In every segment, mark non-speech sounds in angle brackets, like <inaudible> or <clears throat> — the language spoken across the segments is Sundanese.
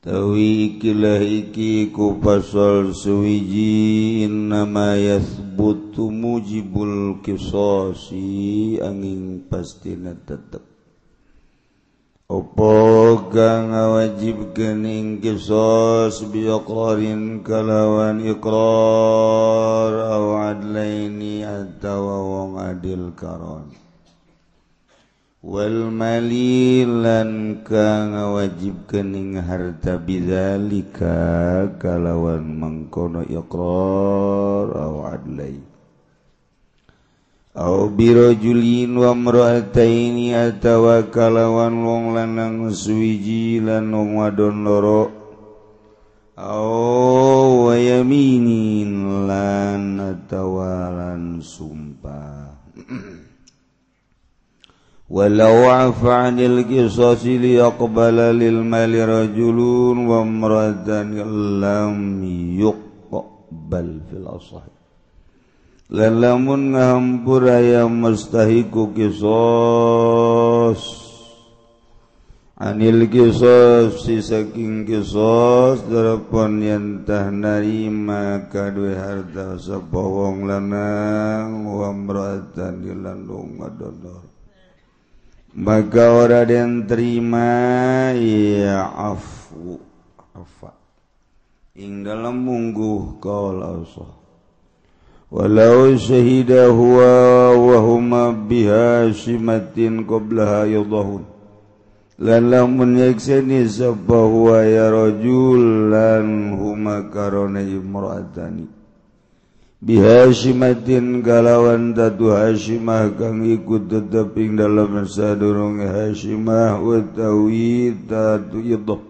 Tawi ikilah iki ku pasal suwiji nama yasbutu mujibul kisosi angin pastina tetep. Opo kang ngawajibkeun ing kisos biqarin kalawan iqrar aw adlaini atawa wong adil karon. Walmalilan ka ngawajib kening harta bizalika kalawan mengkono iqrar aw adlai. Au birajulin wa imra'ataini atawa kalawan wong lanang suwiji lan wong wadon loro. Aw wa yaminin lan atawa lan sum ولو عفى عن القصص ليقبل للمال رجل وامرأة لم يقبل في الأصح dan lamun ngahampura yang mustahiku kisos anil kisos si saking kisos darapun yang tah narima kadue harta sapa lanang wa mra'atan lan wong wadon maka ora den terima ya afu afa ing dalam mungguh qaul Allah walau syahida huwa wa huma biha simatin qablaha yadhun lan lamun yakseni huwa ya rajul lan huma karona imra'atani bihazimatin kalawan tatu hasimah kang ikut teteping dalam masa durung hasimah wa tatu idah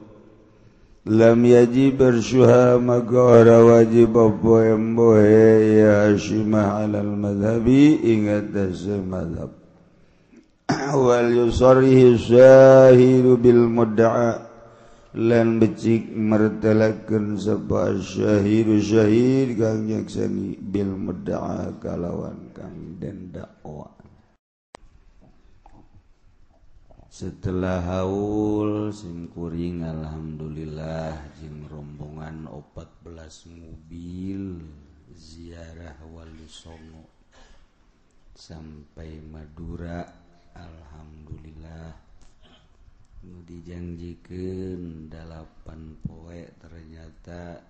lam yaji bersyuha maka ora wajib apa embohe ya hasimah alal madhabi ingat dasar madhab. <clears throat> Wal yusarihi syahidu bil mudda'a. lan becik mertelakeun sapa syahir syahir kang nyaksani bil medda'a kalawan kang den dakwa. Setelah haul simkuring alhamdulillah jeung rombongan 14 mobil ziarah wali songo sampai Madura alhamdulillah. nu dijanjikan 8 poie ternyata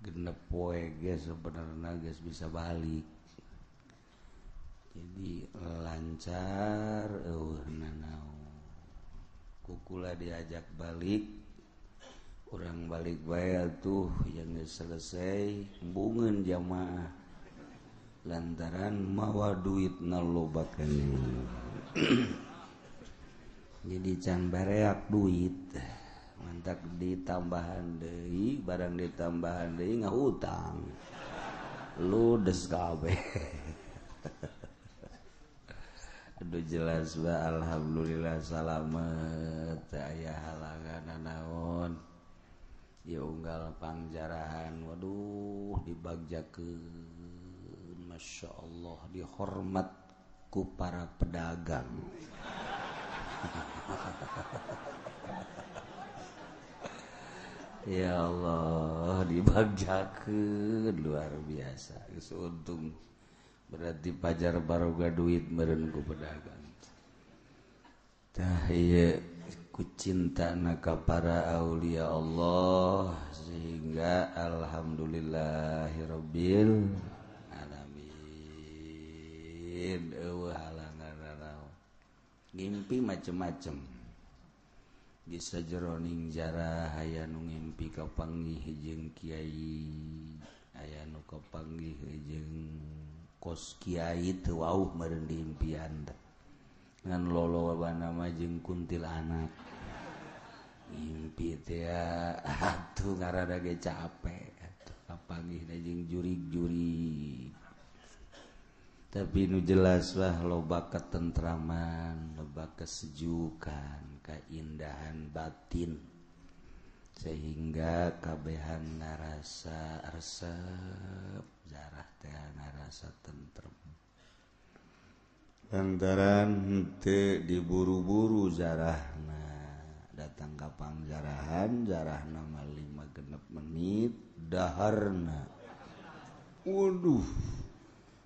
genep poe guys sebenarnya guys bisa balik. Jadi lancar uh, nanau. Kukula diajak balik kurang balik bayar tuh yang selesai bungan jamaah. Lantaran mawa duit nalobakan <clears throat> jadi can bareak duit mantap ditambahan Dehi barang ditambahan De nggak hutang ludes kabeh <laughs> Aduh jelas ba. Alhamdulillah salamet. Aya halangan naon? Ya unggal pangjarahan waduh dibagja ke Masya Allah dihormat ku para pedagang. <laughs> ya Allah dibagjakan luar biasa. Untung berarti pajar baroga duit merengku ku cinta naka para Aulia Allah sehingga alhamdulillahirabbil alamin. Eueuh ngimpi macem-macem. Bisa jeroning jarah aya nu ngimpi kapanggih jeung Kyai aya nu kapanggih jeung kos Kyai itu wow merendi impian ngan lolo nama jeung kuntil anak impi ya <laughs> atuh ngarada ge capek. Atuh kapanggih jeung jurig-jurig. tapi nu jelaslah loba ketentraman loba kesejukan keindahan batin. Sehingga kabehan narasa resep jarah teh narasa tentrem. Lantaran hente diburu-buru jarahna datang kapang jarahan jarah nama lima genep menit daharna. Waduh.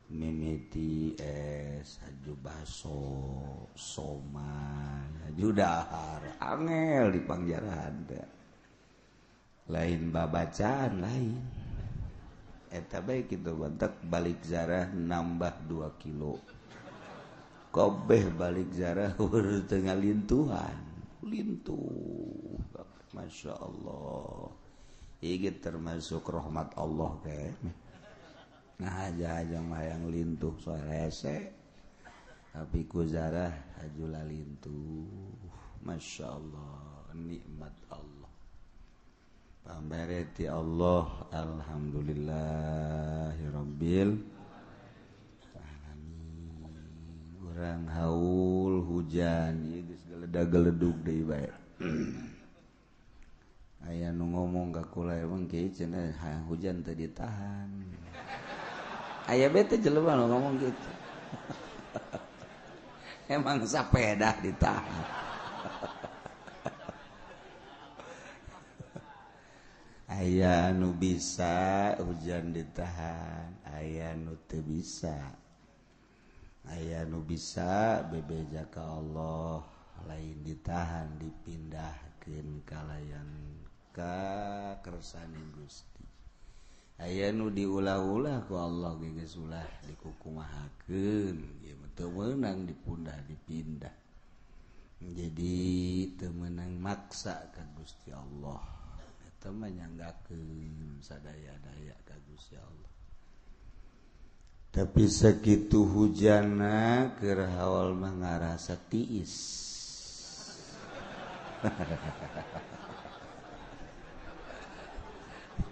mimiti es haju baso soman haju dahar angel di pangjarahan lain babacaan lain. Eta baik itu bantak balik zarah nambah 2 kilo. Kobeh balik zarah <laughs> tengah lintuhan lintuh. Masya Allah. Ini termasuk rahmat Allah kayak Nah aja aja hayang lintuh sorese tapi kuzarah hajula lintuh. Masya Allah nikmat Allah. Pambereti Allah alhamdulillahirabbil alamin. Haul hujan ieu geus geledag-geledug deui bae. <clears throat> Aya nu ngomong ka kula emang kieu cenah hujan tadi tahan. Ayah bete jelema nu ngomong gitu. <laughs> emang sepeda ditahan. <laughs> Ayah nu bisa hujan ditahan, ayah nu teu bisa. Ayah nu bisa bebeja ka Allah lain ditahan dipindahkeun kalayan kersani Gusti aya nu diulah-ulah ku Allah gegezulah dikukumahaken betul menang dipundah dipindah jadi temenang maksa ka Gusti Allah. Temannyanggaken sadaya-daya ka Gusti Allah. Tapi segitu hujana kerhawal mengarasa tiis. hahaha <laughs>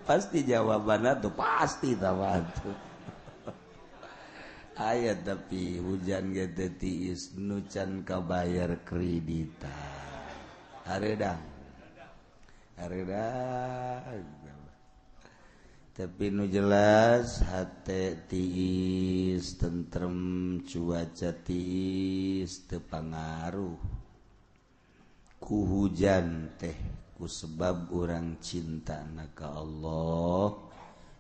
pasti jawaban tuh pasti tawa ayat tapi hujan gede tiis nucan kabayar kredita. Haridang harida tapi nu jelas hati tiis tentrem cuaca tiis tepangaruh ku hujan teh. ku sebab orang cinta naka Allah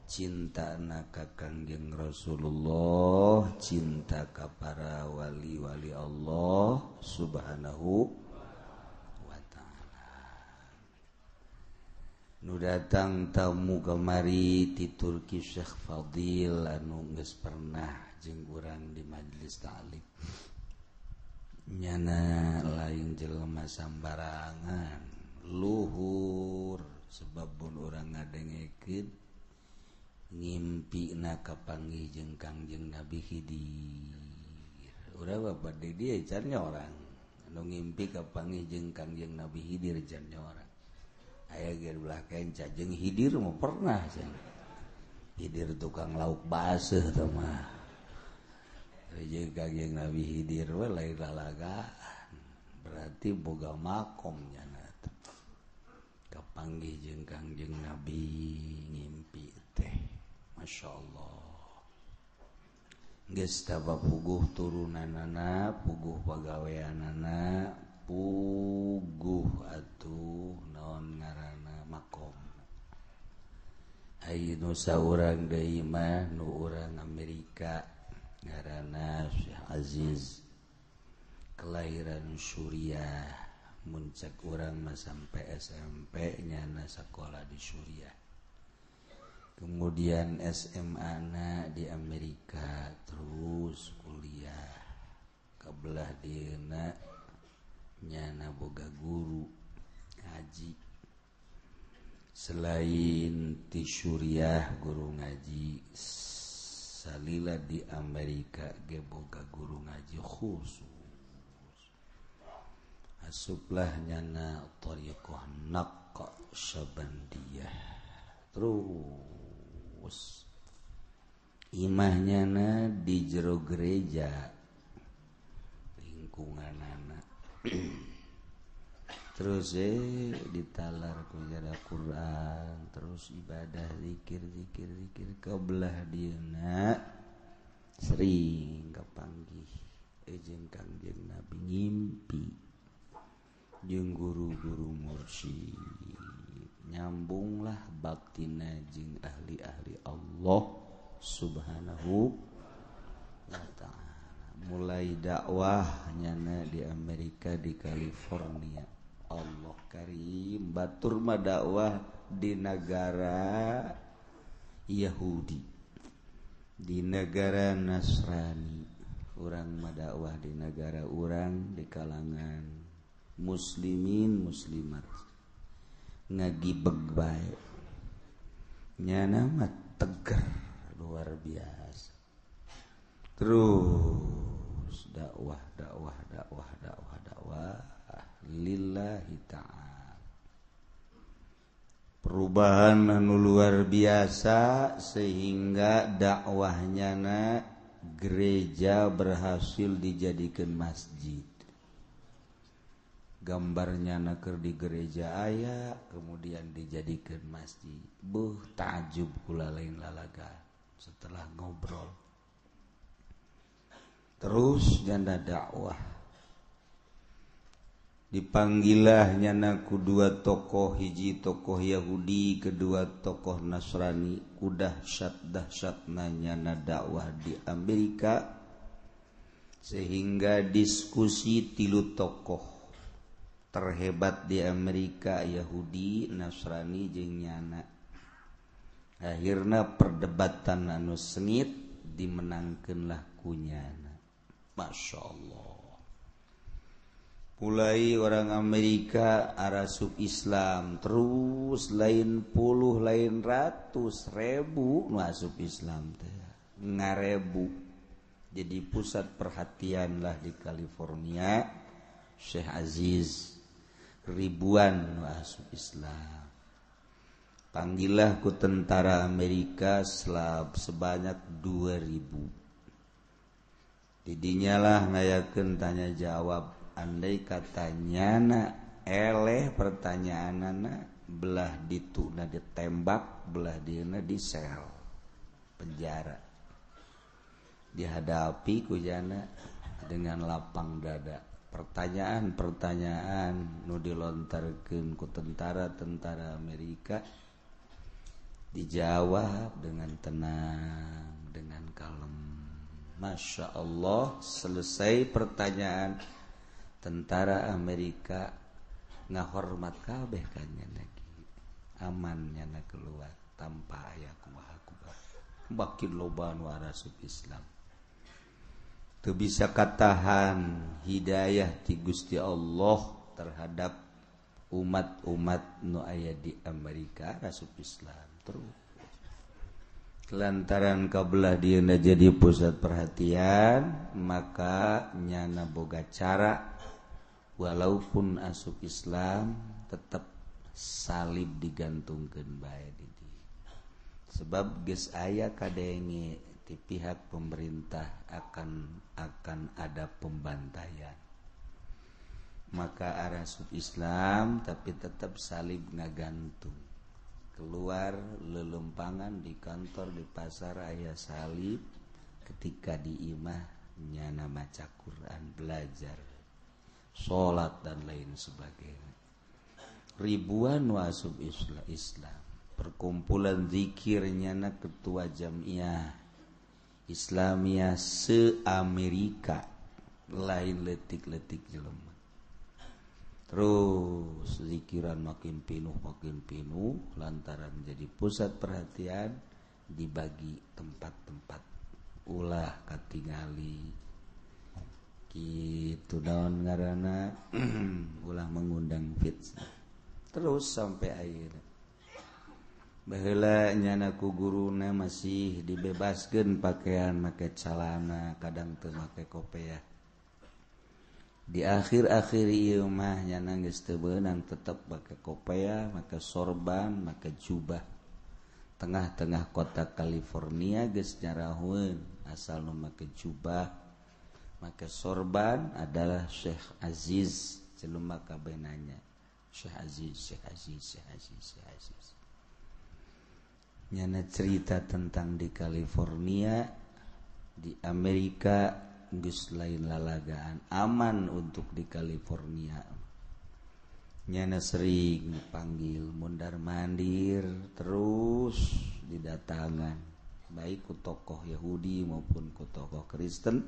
cinta naka Kangjeng Rasulullah cinta ka para wali-wali Allah subhanahu wa ta'ala. Nu datang tamu kemari di Turki Syekh Fadil anu geus pernah jeung di majelis ta'lim. Nyana lain jelema sambarangan. luhur sebabun orang ngadengeken ngimpi na kapangi jeng kangjeng Nabi Hidi udah bapak dia carnya orang. Anu ngimpi kapangi jeng kangjeng Nabi Hidir carnya orang. Ayah gear belakang cajeng Hidir mau pernah ceng Hidir tukang lauk basah teman jeng kangjeng Nabi Hidir we lain lalagaan berarti boga makomnya. kapanggih jeng Kangjeng Nabi ngimpi teh. Masya Allah. Gestaba puguh turunanana puguh pegawaianana puguh atuh non ngarana makom. Ayo nusa orang Daimah nu orang Amerika ngarana Syekh Aziz. Kelahiran Suriah. muncak kurang sampai SMP nyana sekolah di Suriah. Kemudian SMA na di Amerika terus kuliah. Kebelah dina nyana boga guru ngaji selain di Suriah guru ngaji salila di Amerika ge boga guru ngaji khusus. asuplah nyana tariqah naqqa sabandiyah terus. Imahnya na di jero gereja. Lingkungan anak. <clears throat> Terus eh ditalar ku Quran. Terus ibadah zikir zikir zikir. Kebelah dieuna sering kepanggih. Ejen kangjeng Nabi ngimpi. jeung guru-guru mursi nyambunglah baktina jeung ahli-ahli Allah subhanahu wa ta'ala. Mulai dakwah nyana di Amerika di California. Allah karim batur mah dakwah di negara Yahudi di negara Nasrani. Orang madakwah di negara orang di kalangan muslimin muslimat. Ngagi begbai nyana mah tegar luar biasa. Terus dakwah dakwah dakwah dakwah dakwah. Lillahi ta'ala. Perubahan anu luar biasa sehingga dakwahnya na gereja berhasil dijadikan masjid. Gambarnya naker di gereja ayah kemudian dijadikan masjid. Buh takjub kula lain lalaga setelah ngobrol. Terus janda dakwah. Dipanggilahnya naku dua tokoh hiji tokoh Yahudi kedua tokoh Nasrani. Kudah syat dahsyat nanya na dakwah di Amerika. Sehingga diskusi tilu tokoh terhebat di Amerika Yahudi Nasrani jengnyana akhirnya perdebatan anu sengit dimenangkanlah kunyana Masya Allah mulai orang Amerika arah sub Islam terus lain puluh lain ratus ribu masuk Islam teh. Ngarebu. Jadi pusat perhatianlah di California Syekh Aziz ribuan masuk Islam. Panggillah ku tentara Amerika selab sebanyak 2000 didinyalah ngayakeun tanya jawab. Andai katanyana eleh pertanyaanana belah dituna ditembak belah dina di sel penjara. Dihadapi kujana dengan lapang dada. pertanyaan-pertanyaan nu dilontarkan ku tentara tentara Amerika dijawab dengan tenang dengan kalem. Masya Allah selesai pertanyaan. Tentara Amerika ngahormat kabeh kannya lagi amannya na keluar tanpa ayah kumaha kubah makin loban warasub Islam. Bisa katahan Hidayah ti Gusti Allah terhadap umat-umat Nu aya di Amerika Rasul Islam. Terus. Kelantaran kabelah dia jadi pusat perhatian maka nyana boga cara walaupun asup Islam tetap salib digantungkan baik sebab guys ayah kadenge pihak pemerintah akan akan ada pembantaian. Maka arah sub Islam tapi tetap salib ngagantung. Keluar lelempangan di kantor di pasar ayah salib ketika di imah nyana maca Quran belajar sholat dan lain sebagainya. Ribuan wasub Islam. Perkumpulan zikirnya na ketua jamiah Islamia seamerika. Lain letik-letik jelema. Terus zikiran makin pinuh makin pinuh lantaran menjadi pusat perhatian dibagi tempat-tempat. Ulah katingali. Gitu daun ngarana <clears throat> ulah mengundang fitnah. Terus sampai akhirnya bahela nyanaku guruna masih dibebaskan pakaian make calana kadang termakai kopeah di akhir-akhir Imah nyana tebenang tetap pakai kopeah maka sorban maka jubah. Tengah-tengah kota California gesnyarahun asal memakai jubah maka sorban adalah Syekh Aziz celuma kabenanya Syekh Aziz Syekh Aziz Syekh Aziz Syekh Aziz. Nyana cerita tentang di California di Amerika gus lain lalagaan aman untuk di California. Nyana sering dipanggil mundar mandir terus didatangan baik ku tokoh Yahudi maupun ku tokoh Kristen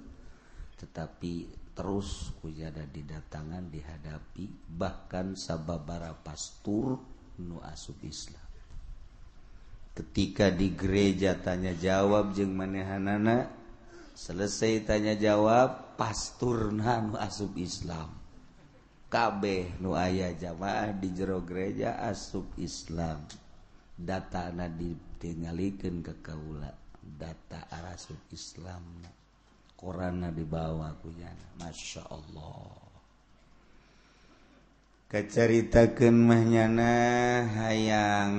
tetapi terus kujada didatangan dihadapi bahkan sababara pastur nu asup Islam ketika di gereja tanya jawab jeung manehanana selesai tanya jawab pastur nu asub Islam. Kabeh nu aya jamaah di jero gereja asub Islam. Data na ditinggalikan ke kaula. Data arasub Islam. Quran dibawa punya Masya Allah. keceritakan mahnyana hayang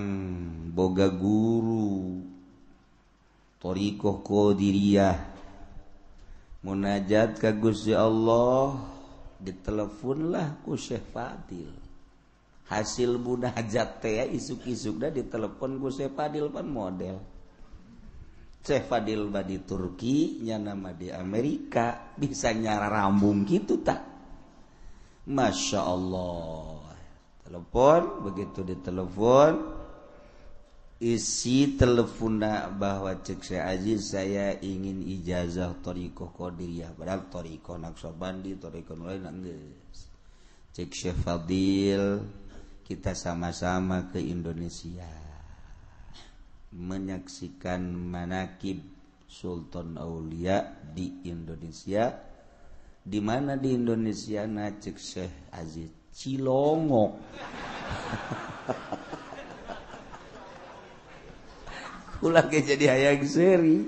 boga guru. Thorioh Qdiriyah munajat kagus ya Allah diteleponlah ku Syekh Fadil. Hasil munajat teh isuk-isuk dah ditelepon ku Syekh Fadil pan model. Syekh Fadil badi Turki nya nama di Amerika. Bisa nyara rambung gitu tak? Masya Allah. Telepon begitu ditelepon isi telepona bahwa cek saya Aji saya ingin ijazah thoriqoh Qodiriyah padahal thoriqoh naksobandi thoriqoh lain cek Syekh Fadil kita sama-sama ke Indonesia. Menyaksikan manakib Sultan Aulia di Indonesia dimana di Indonesia na cek Syekh Aziz Cilongok <laughs> ulah ke jadi hayang seri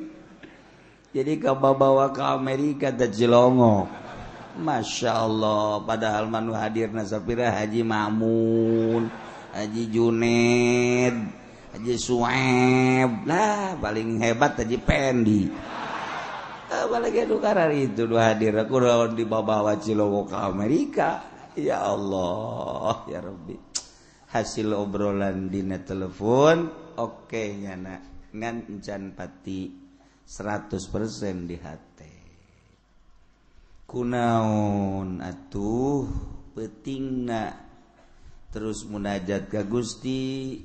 jadi kababawa ke Amerika dan Cilongok Masya Allah padahal manu hadir nasapira Haji Mamun Haji Juned Haji Sueb lah paling hebat Haji Pendi. itu dua hadir aku di bawah Cilowok ke Amerika. Ya Allah ya Rabbi. Hasil obrolan di net telepon oke okay, nyana ngancan pati 100% di hati. Kunaon atuh petingna. Terus munajat ka Gusti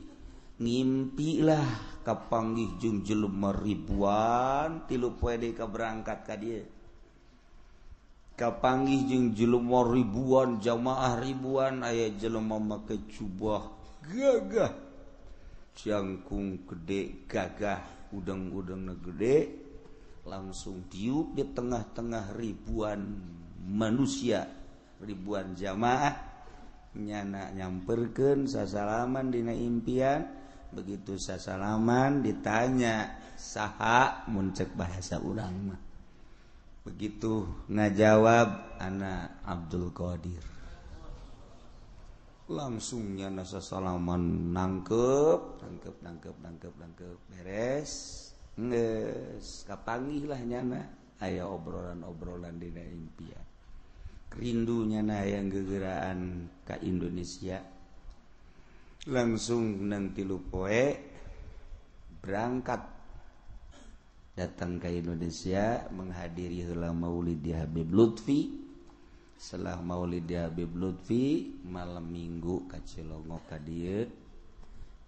ngimpilah kapanggih jumjul ribuan tilu pede ke berangkat ka dia kapanggih jung jelum ribuan jamaah ribuan ayah jelum make cubah gagah. Cangkung gede gagah udang-udang gede langsung tiup di tengah-tengah ribuan manusia ribuan jamaah. Nyana nyamperken sasalaman dina impian. begitu sasalaman ditanya saha? Muncek bahasa urang mah. Begitu ngajawab anak Abdul Qadir. Langsungnya nasa salaman nangkep nangkep nangkep nangkep nangkep beres. Nges kapanggih lah nyana. Ayah obrolan-obrolan di impian. Rindunya nah yang gegeraan ke Indonesia. langsung nanti lu poe berangkat. Datang ke Indonesia menghadiri hela maulid di Habib Lutfi. Setelah maulid di Habib Lutfi malam minggu kacilongo Cilongo dia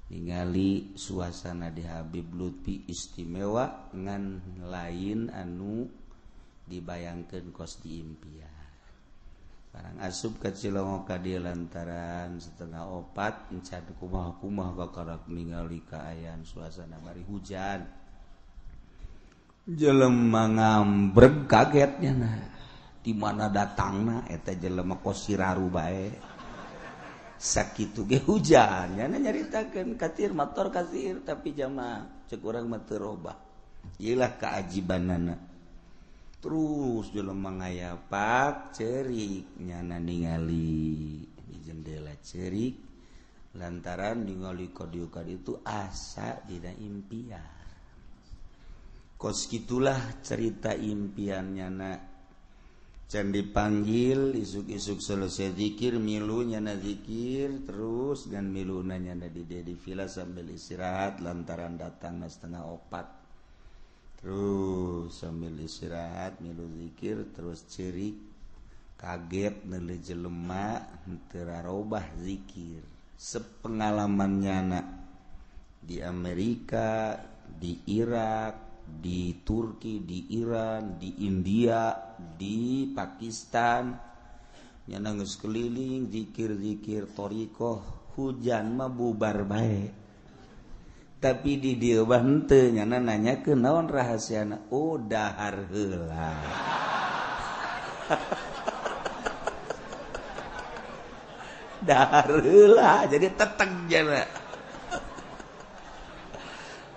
ningali suasana di Habib Lutfi istimewa ngan lain anu dibayangkan kos di impian. barang asup kecilongo kadi lantaran setengah opat encan kumah-kumah kakarak ningali kaayaan suasana bari hujan. Jelema ngambreg kagetnya nah. Di mana datangna eta jelema kosiraru bae. Sakit ge hujan nyana nyaritakeun katir motor kasir tapi jamaah cekurang mah teu robah. Keajiban kaajibanana terus Jelomang ayapak cerik nyana ningali di jendela cerik. Lantaran ningali kodiukan itu asa tidak impian. Kos gitulah cerita impiannya nak. Can dipanggil isuk-isuk selesai dzikir milunya na dzikir terus dan milunanya na di di villa sambil istirahat lantaran datang na setengah opat. terus sambil istirahat milu dzikir terus ciri kaget neli jelemak tera robah dzikir sepengalamannya anak di Amerika di Irak di Turki di Iran di India di Pakistan. Nyananggus keliling dzikir-dzikir torikoh. Hujan mah bubar baik tapi di dia henteu nanya ke naon rahasia oh dahar heula. <laughs> Jadi teteg jana.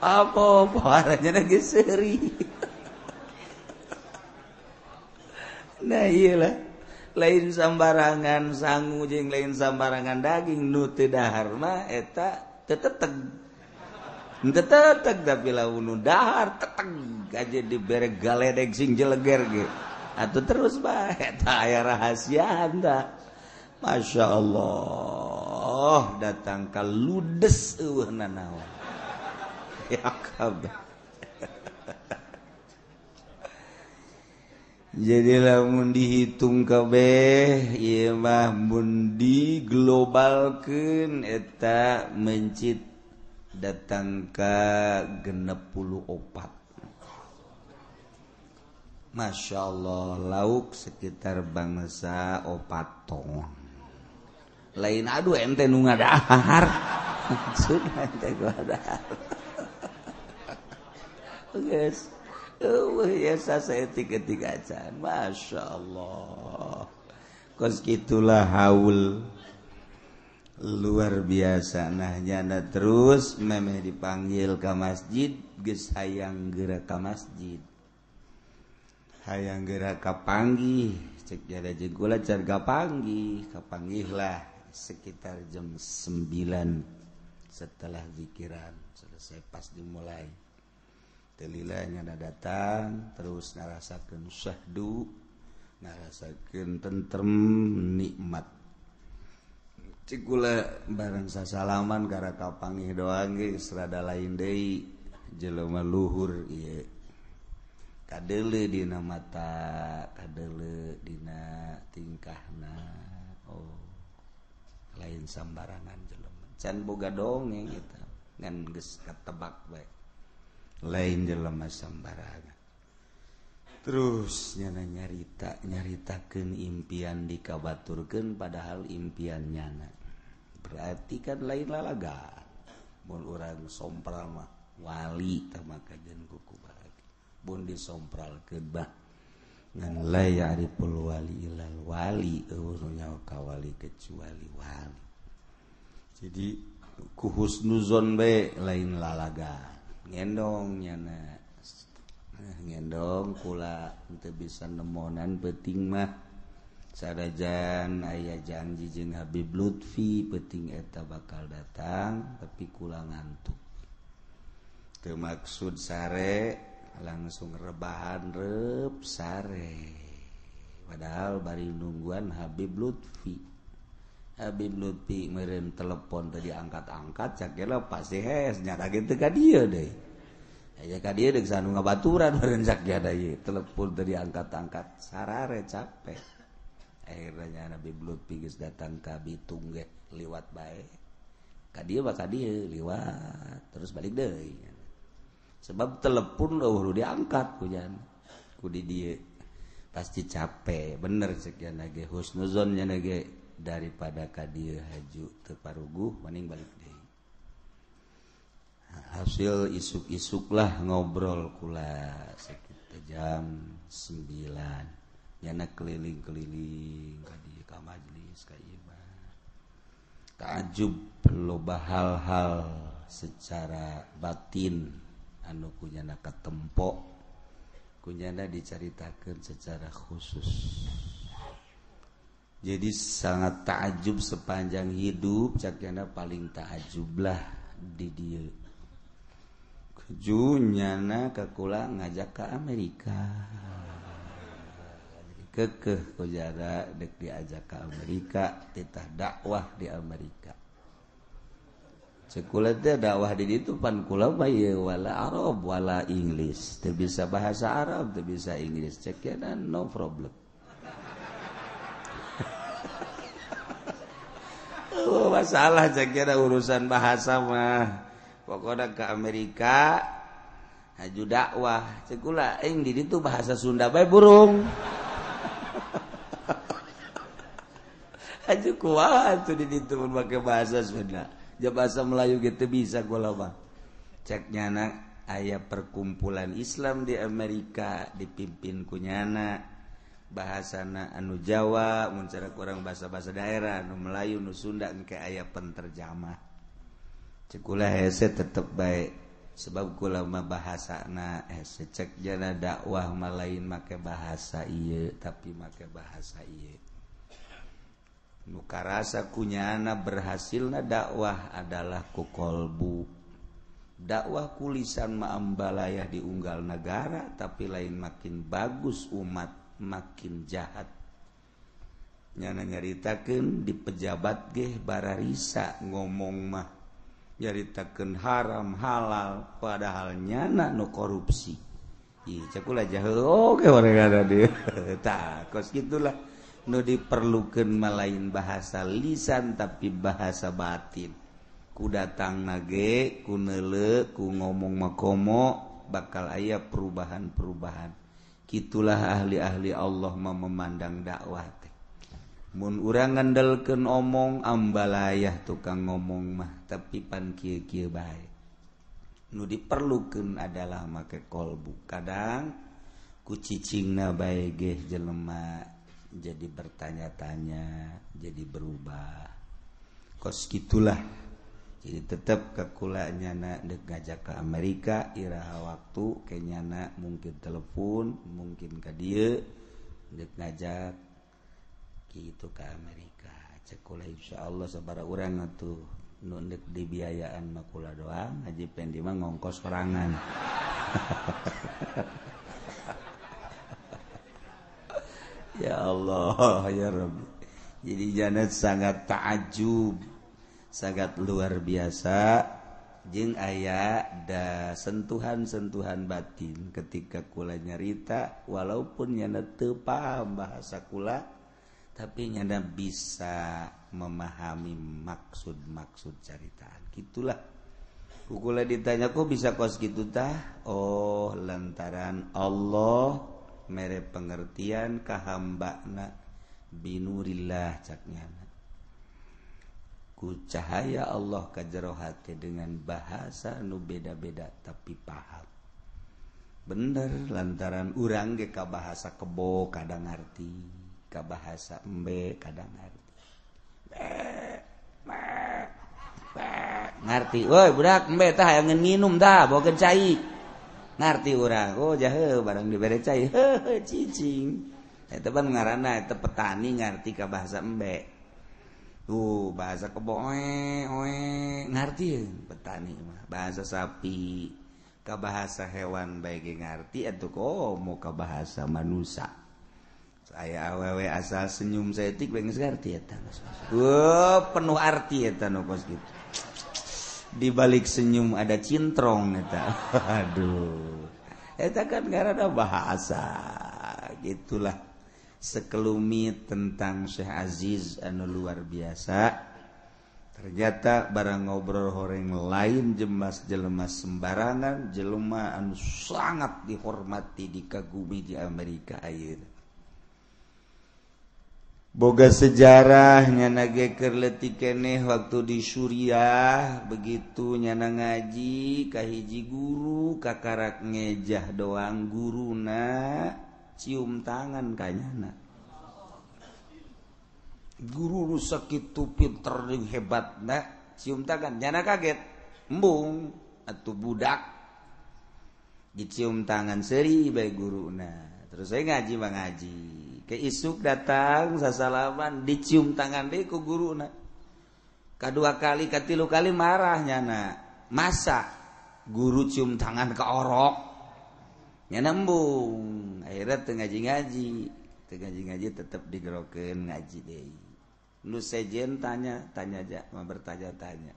Apa paharanya lagi seri <laughs> nah iyalah. Lain sambarangan sangu jeung lain sambarangan daging nu teu dahar mah eta teteg tetek tapi launu dahar teteg. Aja di berek galedek sing jeleger ge. Atau terus bae <laughs> eta aya rahasia anda Masya Allah datang ke ludes eueuh nanaon <laughs> ya kabeh <laughs> jadi lamun dihitung kabeh ieu mah mun diglobalkeun eta mencit datang ke genepul opat. Masya Allah lauk sekitar bangsa opat tongon lain aduh ente nu ngadahar. <laughs> Sudah ente ngadahar. Guys <laughs> Oh, ya saya tiga-tiga acan. Masya Allah. Kos gitulah haul luar biasa. Nah nyana terus memeh dipanggil ke masjid geus hayang gerak ke masjid. Hayang gerak kapanggi cek jada jegula car kapanggi lah sekitar jam 9 setelah zikiran. Selesai pas dimulai. Telilanya ada datang terus ngarasakan syahdu ngarasakan tentrem nikmat. Cikula barang sasalaman gara kapangih doang ge serada lain deui jelema luhur ieu. Kadeule dina mata, kadeule dina tingkahna. Oh. Lain sambarangan jelema. Can boga dongeng eta. Ngan geus katebak bae. Lain jelema sambarangan. terus nyana nyarita nyaritakan impian dikabaturkan padahal impian nyana berarti kan lain lalaga. Mun orang sompral mah wali tamaka jeung kukubar bun disompral kebah ngan la ya'riful wali ilal wali eueuhnya kawali kecuali wali. Jadi kuhus nuzon be lain lalaga. Ngendong nyana. Ngendong kula teu bisa nemonan penting mah. sarajan ayah janji jeung Habib Lutfi peting eta bakal datang tapi kurang ngantuk. Kemaksud sare langsung rebahan rep sare. Padahal bari nungguan Habib Lutfi. Habib Lutfi meren telepon tadi angkat-angkat cakela pasti hes nyata gitu ka dia deh. Ayah ka dia deh sanu ngabaturan meren cak dia telepon tadi angkat-angkat sarare capek. airnya Nabi Blut pigis datang ke Bitung ge liwat baik ka dia maka dia liwat. Terus balik deh sebab telepon oh diangkat hujan kudi dia. Pasti capek. Bener sekian lagi husnuzonnya lagi daripada kadir haju ke paruguh mending balik deh hasil isuk-isuk lah ngobrol kula. Sekitar jam 9 yana keliling-keliling tadi ka majelis ka imam takjub loba hal-hal secara batin anu kunyana katempo kunyana diceritakan secara khusus. Jadi sangat takjub sepanjang hidup cakyana paling takjublah di dia kejunyana kekula ngajak ke Amerika. kekeh kujara dek diajak ke Amerika titah dakwah di Amerika. Sekulatnya dakwah di itu pan kula bae wala Arab wala Inggris. Teu bisa bahasa Arab teu bisa Inggris. Cek ya no problem. <laughs> Oh, masalah cek ya urusan bahasa mah. Pokoknya ke Amerika haju dakwah. Cekula ing di itu bahasa Sunda bae burung. Aduh kuat tuh di situ pakai bahasa Sunda. ya bahasa Melayu gitu bisa gue lama. Cek nyana ayah perkumpulan Islam di Amerika dipimpin kunyana bahasana anu Jawa muncara kurang bahasa-bahasa daerah anu Melayu nu Sunda engke ayah penterjamah cekula hese tetep baik sebab kula mah bahasana hese cek jana dakwah malain make bahasa iya tapi make bahasa iya muka rasa kunyana berhasilnya dakwah adalah kukolbu dakwah kulisan maambalayah di unggal negara tapi lain makin bagus umat makin jahat. Nyana nyaritakan di pejabat geh bara risa ngomong mah. Nyaritakan haram halal padahal nyana no korupsi. Ih, cakulah jahe oke warga ada dia <laughs> tak kos gitulah. nu diperlukan malain bahasa lisan tapi bahasa batin. Ku datang nage ku nele ku ngomong makomo bakal ayah perubahan-perubahan. Gitulah ahli-ahli Allah mau memandang dakwah teh. Mun urang ngandelkeun omong ambalayah tukang ngomong mah tapi pan kieu-kieu bae. Nu diperlukeun adalah make kolbu kadang ku cicingna bae ge jelema. jadi bertanya-tanya jadi berubah. Kos gitulah. Jadi tetap kekulanya nak dek ngajak ke Amerika iraha waktu kenyana mungkin telepon mungkin ke dia dek ngajak gitu ke Amerika. Cekulah insya Allah sabar orang tuh nundek di biayaan makula doang haji pendima ngongkos perangan <laughs> ya Allah <laughs> ya Rabbi. Jadi Janet sangat takjub sangat luar biasa. Jeng ayah da sentuhan-sentuhan batin ketika kula nyarita walaupun nyana teu paham bahasa kula tapi nyana bisa memahami maksud-maksud ceritaan. Gitulah. Kukula ditanya kok bisa kos gitu tah? Oh lantaran Allah mere pengertian kahambana binurillah caknya. Ku cahaya Allah kajerohati dengan bahasa nu beda-beda tapi paham. Bener lantaran urang ge ka bahasa kebo kadang ngerti ka bahasa embe kadang ngerti ngerti woi budak embe tah hayang nginum dah boga cai. ngerti orang oh jahe barang dibere cai hehe cicing itu kan ngarana itu petani ngerti ke bahasa embe. Tuh bahasa kebo oe oe ngerti petani mah. Bahasa sapi ke bahasa hewan baik ngerti itu kok mau ke bahasa manusia saya awewe asal senyum saya tik pengen ngerti ya tanah penuh arti ya tanah kos gitu. di balik senyum ada cintrong eta. <laughs> Aduh. Eta kan karena ada bahasa gitulah. Sekelumit tentang Syekh Aziz anu luar biasa. Ternyata barang ngobrol horeng lain jemas jelemas sembarangan jelema anu sangat dihormati dikagumi di Amerika air. boga sejarahnya nagekerleti keneh waktu di Suriah begitu nyana ngaji kahiji guru kakarak ngejah doang guru na cium tangan kanyana guru rusak itu pinter hebat nak cium tangan nyana kaget embung atau budak. Dicium tangan seri baik guru nah terus saya ngaji bang ngaji. ke isuk datang sasalaman dicium tangan deh ku guru na. Kedua kali ketilu kali marahnya na. Masa guru cium tangan ke orok? Nya nembung. Akhirnya tengaji ngaji tengaji ngaji tetap digerokin ngaji deh nu sejen tanya tanya aja mau bertanya tanya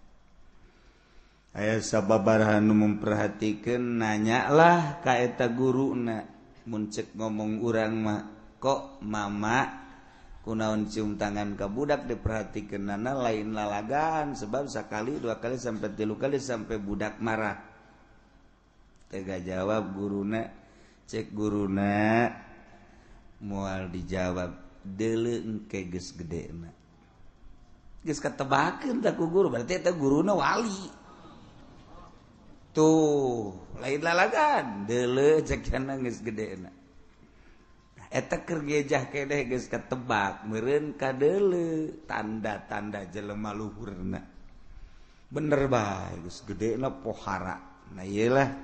ayah sababarhan memperhatikan nanya lah kaeta guru na. Muncek ngomong urang mah. kok mama kunaon cium tangan ke budak diperhatikan nana lain lalagaan sebab sekali dua kali sampai tilu kali sampai budak marah. Tega jawab guruna cek guruna mual dijawab dele engke geus gede na geus ketebakeun tak ku guru berarti eta guruna wali. Tuh lain lalagaan dele cek kana geus gede na eta kergejah kedeh geus ketebak meureun kadeule tanda-tanda jelema luhurna. Bener bae geus gedena pohara. Nah iyalah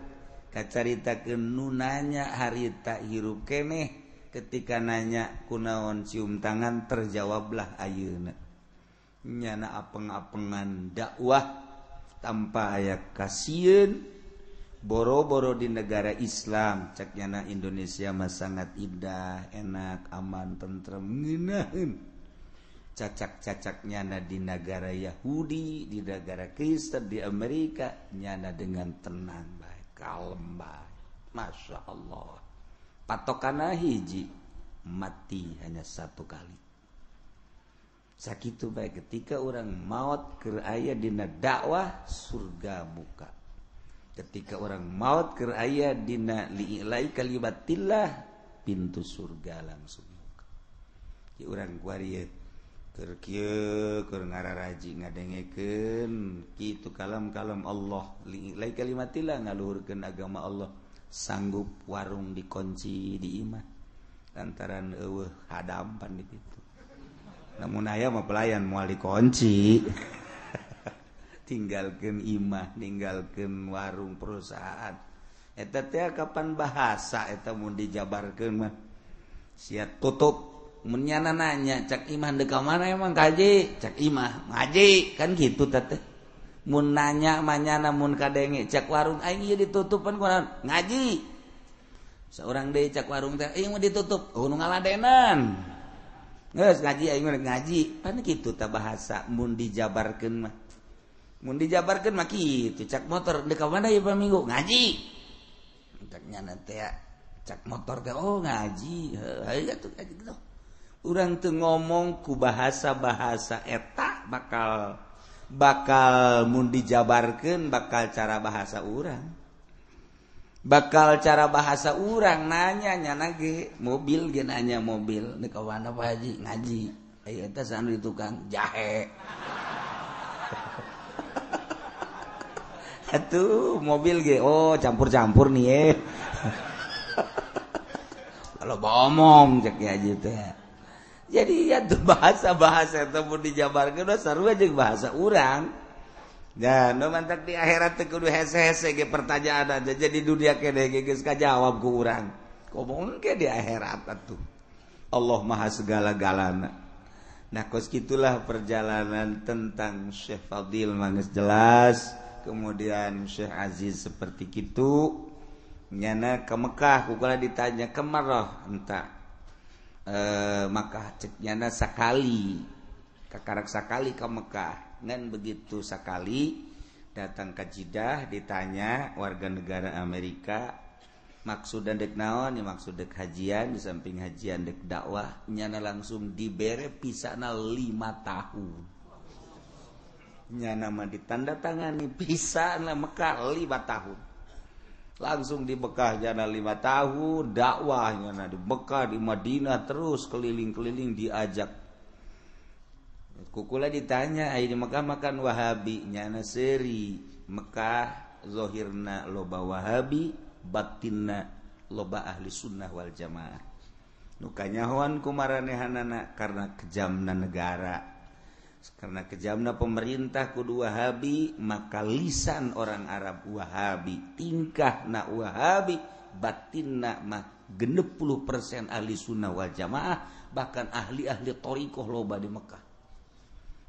kacaritakeun nu nanya harita hirup keneh ketika nanya kunaon cium tangan terjawablah ayeuna. Nyana apeng-apengan dakwah tanpa aya kasieun boro-boro di negara Islam ceknyana Indonesia mah sangat indah enak aman tentrem ngeunahun cacak-cacak nyana di negara Yahudi di negara Kristen di Amerika nyana dengan tenang baik kalem baik. Masya Allah. Patokan hiji mati hanya satu kali. Sakit baik ketika orang maut ke ayah dina dakwah surga buka. ketika orang maut ke aya dina liilai kalibatillah pintu surga langsung ya orang kuarieu keur kieu keur ngararaji ngadengekeun kitu kalam-kalam Allah liilai kalimatillah ngaluhurkeun agama Allah sanggup warung dikunci di imah lantaran eueuh hadampan di kitu namun aya mah pelayan moal dikunci. tinggalkan imah meninggalkan warung perusahaan. Eteta kapan bahasa etetamu dijabarkan si tutup menyana nanya cak imah deka mana emang kajji cak imah ngaji kan gitu tete mau nanya manyana mun kadenge cak warung aing ieu ditutupan ku ngaji. Seorang deui cak warung teh ieu ditutup oh ngaladenan. Geus ngaji aing ngaji. Pan kitu ta bahasa mun dijabarkeun mah. mau dijabarkan maki itu cak motor. Di mana ya minggu? Ngaji. Caknya nanti ya cak motor teh oh ngaji. Ayo tuh ngaji gitu orang tuh ngomong ku bahasa bahasa eta bakal bakal mau dijabarkan bakal cara bahasa orang bakal cara bahasa orang nanya nyana ge mobil ge nanya mobil. Di kawan apa haji? Ngaji. Ayo itu anu di tukang. Jahe. Tuh mobil ge. Oh campur-campur nih eh. Kalau ngomong cek ya gitu ya jadi ya tuh bahasa-bahasa itu pun dijabarkan udah seru aja bahasa orang dan no mantak di akhirat teh kudu hese-hese ge pertanyaan aja jadi dunia kene ge geus kajawab ku urang. Ngomong ke di akhirat atuh? Allah maha segala-galana. Nah kos gitulah perjalanan tentang Syekh Fadil mangis jelas kemudian Syekh Aziz seperti itu nyana ke Mekah kukula ditanya kemarah entah. E, maka nyana sakali kakarak sakali ke Mekah. Ngan begitu sakali datang ke Jidah ditanya warga negara Amerika maksud dan dek naon? Ya maksud dek hajian di samping hajian dek dakwah nyana langsung dibere pisana lima tahun nya nama ditanda tangani bisa Mekah lima tahun. Langsung di Mekah jana lima tahun dakwahnya nah di Mekah di Madinah terus keliling-keliling diajak. Kukula ditanya ayo di Mekah makan Wahabi? Nyana seri. Mekah zohirna loba Wahabi batinna loba ahli sunnah wal jamaah. Nukanya hoan kumaranehana karena kejamna negara. Karena kejamna pemerintah kedua Wahabi maka lisan orang Arab Wahabi tingkah na Wahabi batin mah genep puluh persen ahli sunnah wal jamaah bahkan ahli-ahli torikoh loba di Mekah.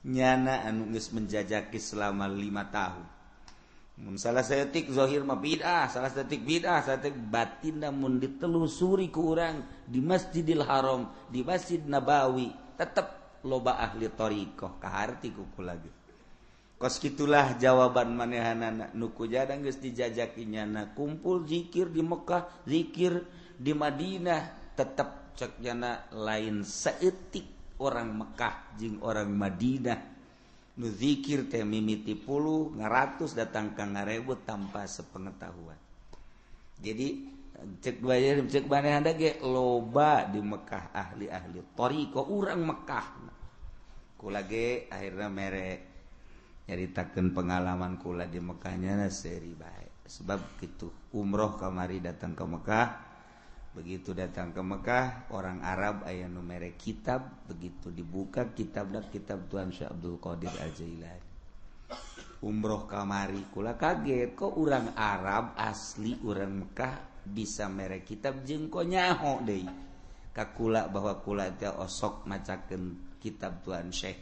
Nyana anu menjajaki selama lima tahun. Mun salah setik zohir mah bid'ah salah setik bid'ah salah setik batin namun ditelusuri ku urang di Masjidil Haram di Masjid Nabawi tetap loba ahli thoriqoh kahati kuku lagi. Kos gitulah jawaban manehanan nuku jadang guys dijajakinya na kumpul zikir di Mekkah zikir di Madinah tetap ceknyana lain seetik orang Mekkah jing orang Madinah. Dzikir teh mimiti puluh ngaratus datang ke ngarebut tanpa sepengetahuan. Jadi cek bayar cek mana ada ge loba di Mekah ahli ahli toriko orang Mekah. Kula ge akhirnya merek nyaritakan pengalaman kula di Mekahnya seri baik sebab gitu umroh kamari datang ke Mekah begitu datang ke Mekah orang Arab ayah numere kitab begitu dibuka kitab dan kitab Tuhan Syekh Abdul Qadir Al Jailani umroh kamari kula kaget kok orang Arab asli orang Mekah bisa merek kitab jengko nyaho De kakula bahwa kula kulatnya osok macaken kitab Tuhan Syekh.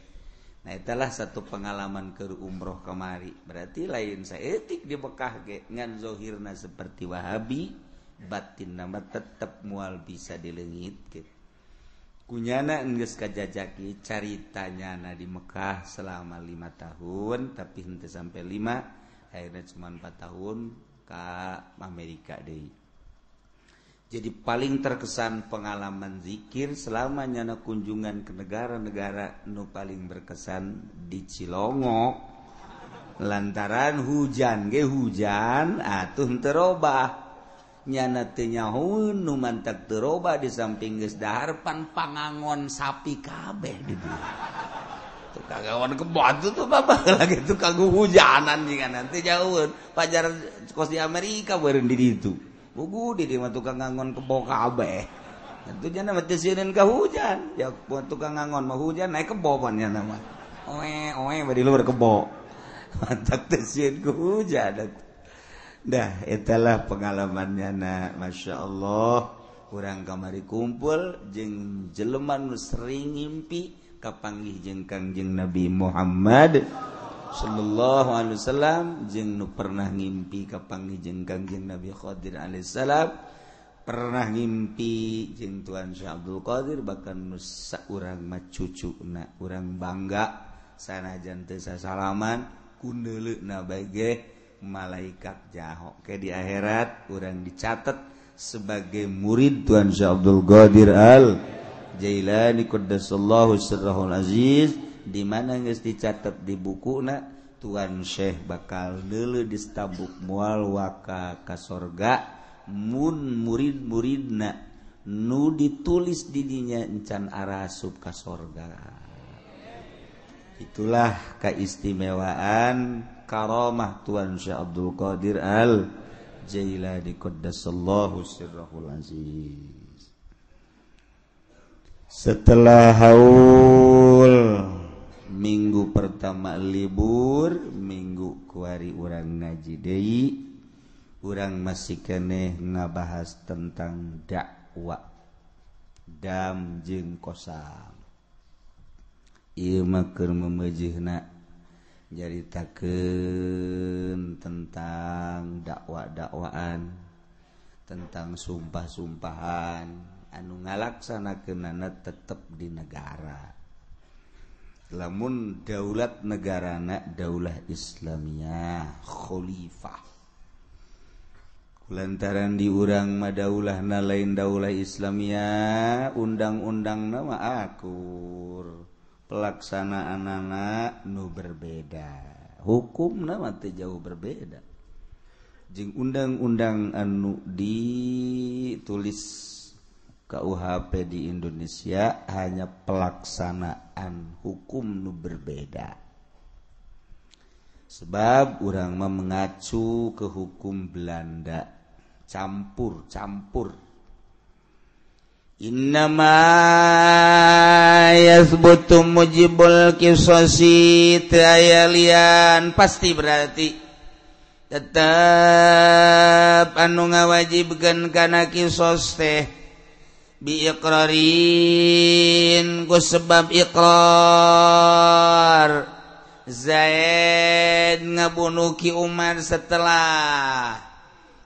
Nah itulah satu pengalaman ke umroh kemari berarti lain saya eh, etik di Bekah ngan zohirna seperti Wahabi batin nama tetap mual bisa dilengit gitu kunyana enggeus kajajaki caritanya na di Mekkah selama lima tahun tapi henti sampai lima akhirnya cuma empat tahun ke Amerika deh jadi paling terkesan pengalaman zikir selama nyana kunjungan ke negara-negara nu paling berkesan di Cilongok lantaran hujan ge hujan atuh terobah. Nyana tenyahun nu mantak terobah di samping geus dahar pan pangangon sapi kabeh di tuh kagawan kebatu tuh babak <laughs> lagi tuh kagak hujanan jika nanti jauh pajar kos di Amerika beureun di itu bugu di dia tukang ngangon kebo kabeh itu jangan mati sinin ke hujan. Ya buat tukang ngangon mau hujan naik kebo pannya nama. Oe oe bari luar kebo <laughs> mantak tesin ke hujan. Dah itulah pengalamannya nak. Masya Allah. Kurang kamari kumpul jeng jeleman sering ngimpi kapanggih jeng kangjeng Nabi Muhammad. Shallallahu Alaihi Wasallam jeng nu pernah ngimpi kapangi jeng kangjeng Nabi Khadir Alaihissalam pernah ngimpi jeng Tuhan Syekh Abdul Qadir bahkan nusa orang macucu na urang bangga sana jantesa salaman kundele na baige malaikat jahok ke di akhirat orang dicatat sebagai murid Tuhan Syekh Abdul Qadir Al Jailani Qaddasallahu Sirrahul Aziz. di mana nggak dicatat di buku nak tuan Syekh bakal dulu distabuk mual waka kasorga Mun murid murid nak nu ditulis didinya encan arasub kasorga itulah keistimewaan karomah tuan Syekh Abdul Qadir Al Jaila Jailani Qaddasallahu sirrahul aziz. Setelah haus minggu pertama libur minggu kuari urang ngaji Dei urang masih keeh ngabahas tentang dakwah dam jeng kosam. Imakir memejihna jaritaken tentang dakwah-dakwaan tentang sumpah-sumpahan anu ngalaksana kenana tetap di negara. lamun daulat negara anak daulah Islamia Khalifah. Lantaran diurang madaulah na lain daulah Islamia undang-undang nama akur. Pelaksanaan anak nu berbeda. Hukum nama jauh berbeda. Jeng undang-undang anu ditulis KUHP di Indonesia hanya pelaksanaan hukum nu berbeda. Sebab orang mengacu ke hukum Belanda. Campur-campur Innamabutuh mujibul kisosilian pasti berarti tetap anu nga wajibkan karena kisos teh birorin go sebab iqrar. Zaid ngabunuki Umar setelah.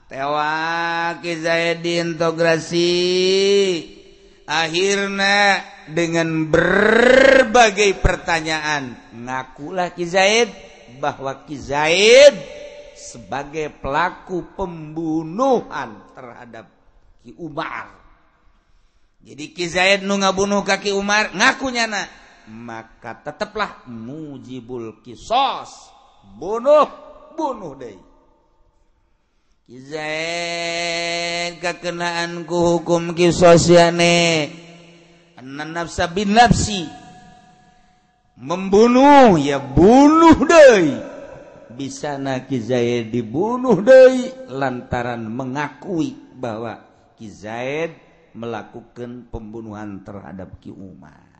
Tewa Zaiddintegrasi akhirnya dengan berbagai pertanyaan ngakulah Ki Zaid bahwa Ki Zaid sebagai pelaku pembunuhan terhadap Ki Umar jadi Kizaid nu ngabunuh kaki Umar ngakunya na maka tetaplah mujibul kisos. Bunuh bunuh deh. Kizaid kekenaanku hukum kisos ya ne nafsa bin nafsi. Membunuh ya bunuh deh. Bisa na Kizaid dibunuh deh. Lantaran mengakui bahwa Kizaid melakukan pembunuhan terhadap Ki Umar.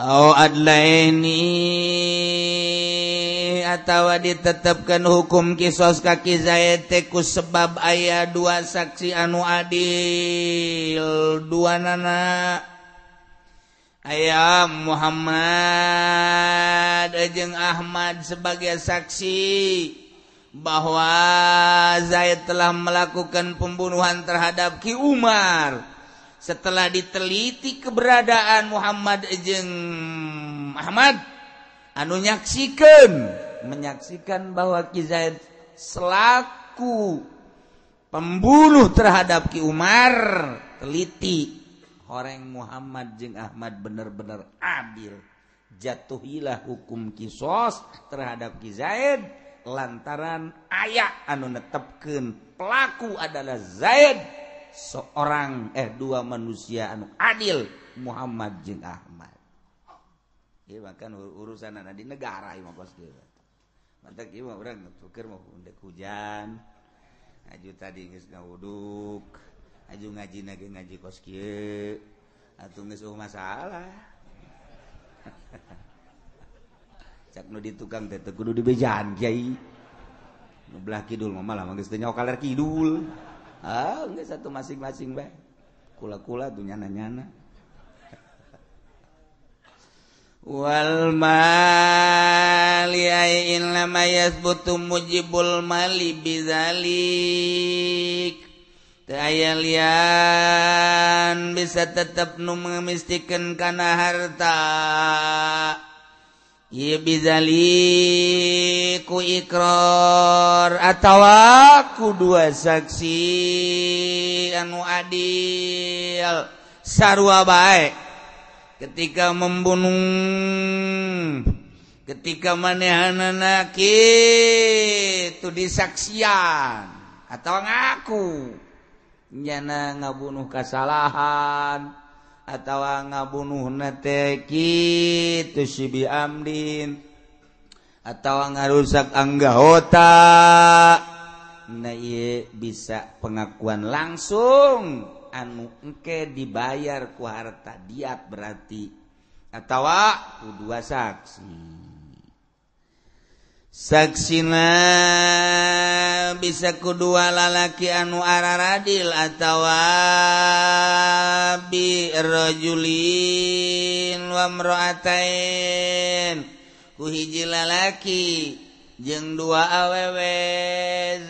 Au adlaini atawa ditetapkan hukum kisos kaki Zaid ku sebab ayah dua saksi anu adil. Dua nana. Ayam Muhammad ajeng Ahmad sebagai saksi. bahwa Zaid telah melakukan pembunuhan terhadap Ki Umar. Setelah diteliti keberadaan Muhammad Ejeng Ahmad anu nyaksikan menyaksikan bahwa Ki Zaid selaku pembunuh terhadap Ki Umar teliti orang Muhammad jeng Ahmad benar-benar adil. Jatuhilah hukum kisos terhadap Ki Zaid. lantaran ayaah anu netepken pelaku adalah Zaid seorang eh dua manusia anu adil Muhammad jeung Ahmad. Bahkan urusan anak di negara imam hujan aju tadi geus aju ngaji nage ngaji kos atau atuh geus masalah. <laughs> cakno di tukang teh kudu dibejaan kiai. Nu belah kidul mah malah geus teu nyokaler kidul. Ah geus satu masing-masing bae. Kula-kula tuh nyana-nyana. <laughs> Wal mal ya in lam yasbutu mujibul mali bizalik. Tayalian bisa tetap numemistikan karena harta. Yibizali ku ikrar atawa ku dua saksi anu adil. Sarwa baik ketika membunuh ketika manehana itu disaksian atau ngaku. Nyana ngabunuh kesalahan atau ngabunuh nateki tu si biamdin atau ngarusak anggota nah bisa pengakuan langsung. Anu engke dibayar ku harta diat berarti. Atau ku dua saksi. saksina bisa kedua lalaki anu ara radil atawa birojulin wamroatain kuhiji lalaki jeung dua awewe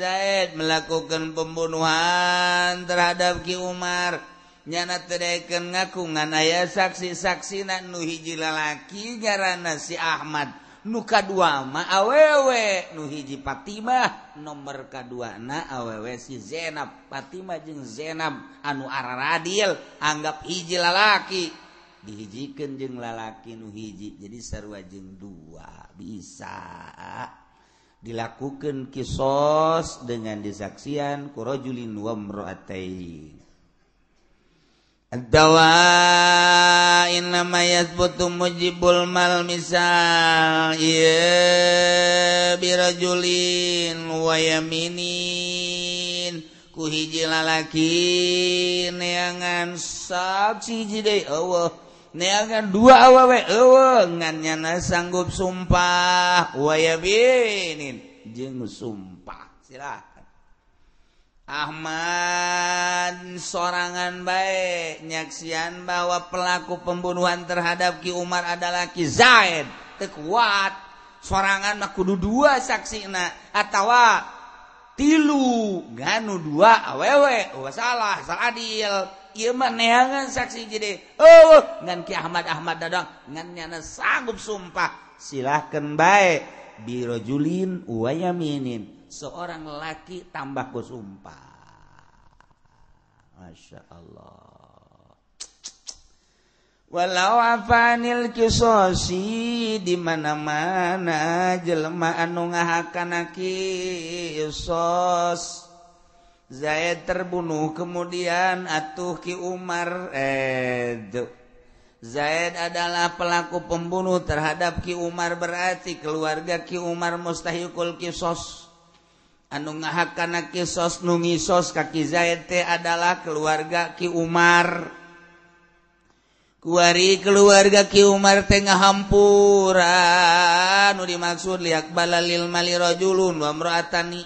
Zaid melakukan pembunuhan terhadap Ki Umar. Nyana tedeken ngakungan ayah saksi-saksi nak nu hiji lalaki garana si Ahmad. nuka dua ma awewe. Nuhiji Fatimah nomor kedua na awewe si Zenab Fatimah jeng Zenab anu araradil anggap hiji lalaki. Dihijikan jeng lalaki nuhiji jadi sarwa jeng dua bisa. Dilakukan kisos dengan disaksian kurojulin wa mro'atain dawa innamayatbutu mujibul mal misal ye birajulin wayaminin ku hiji lalaki neangan sab siji deui eueuh. Neangan dua awewe eueuh. Ngan nyana sanggup sumpah wayaminin jeung sumpah silah. Ahmad sorangan baik. Nyaksian bahwa pelaku pembunuhan terhadap Ki Umar adalah Ki Zaid. Tekuat sorangan makudu dua saksi na atawa tilu ganu dua awewe. Oh, salah salah adil. Ieu mah neangan saksi jadi oh ngan Ki Ahmad Ahmad dadang. Ngan nyana sanggup sumpah. Silahkan baik. Birojulin wa yaminin seorang laki tambah ku sumpah Masya Allahwalawanil kisosi di mana-mana jelema anu ngahakankios Zaid terbunuh kemudian atuh Ki Umar eh Zaid adalah pelaku pembunuh terhadap Ki Umar berarti keluarga Ki Umar mustahikul kisos anu ngahakana kisos nungisos kaki Zaite adalah keluarga Ki Umar. Kuari keluarga Ki Umar tengah hampura nu dimaksud liak balalil mali rajulun wa mraatani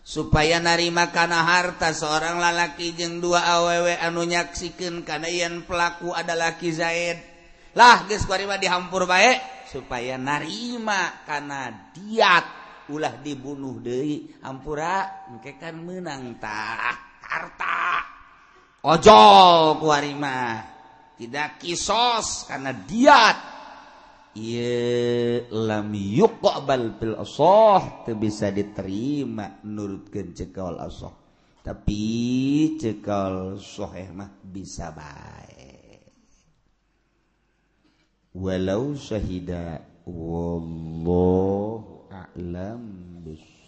supaya narima kana harta seorang lalaki jeung dua awewe anu nyaksikeun kana yen pelaku adalah Ki Zaid. Lah geus kuari mah dihampur bae supaya narima kana diat ulah dibunuh dari ampura kan menang tak harta. Ojol kuarima tidak kisos karena diat. Iya lam yuqbal fil asoh bisa diterima nurut cekal asoh. Tapi cekal soheh mah bisa baik walau syahida wallahu a'lam bis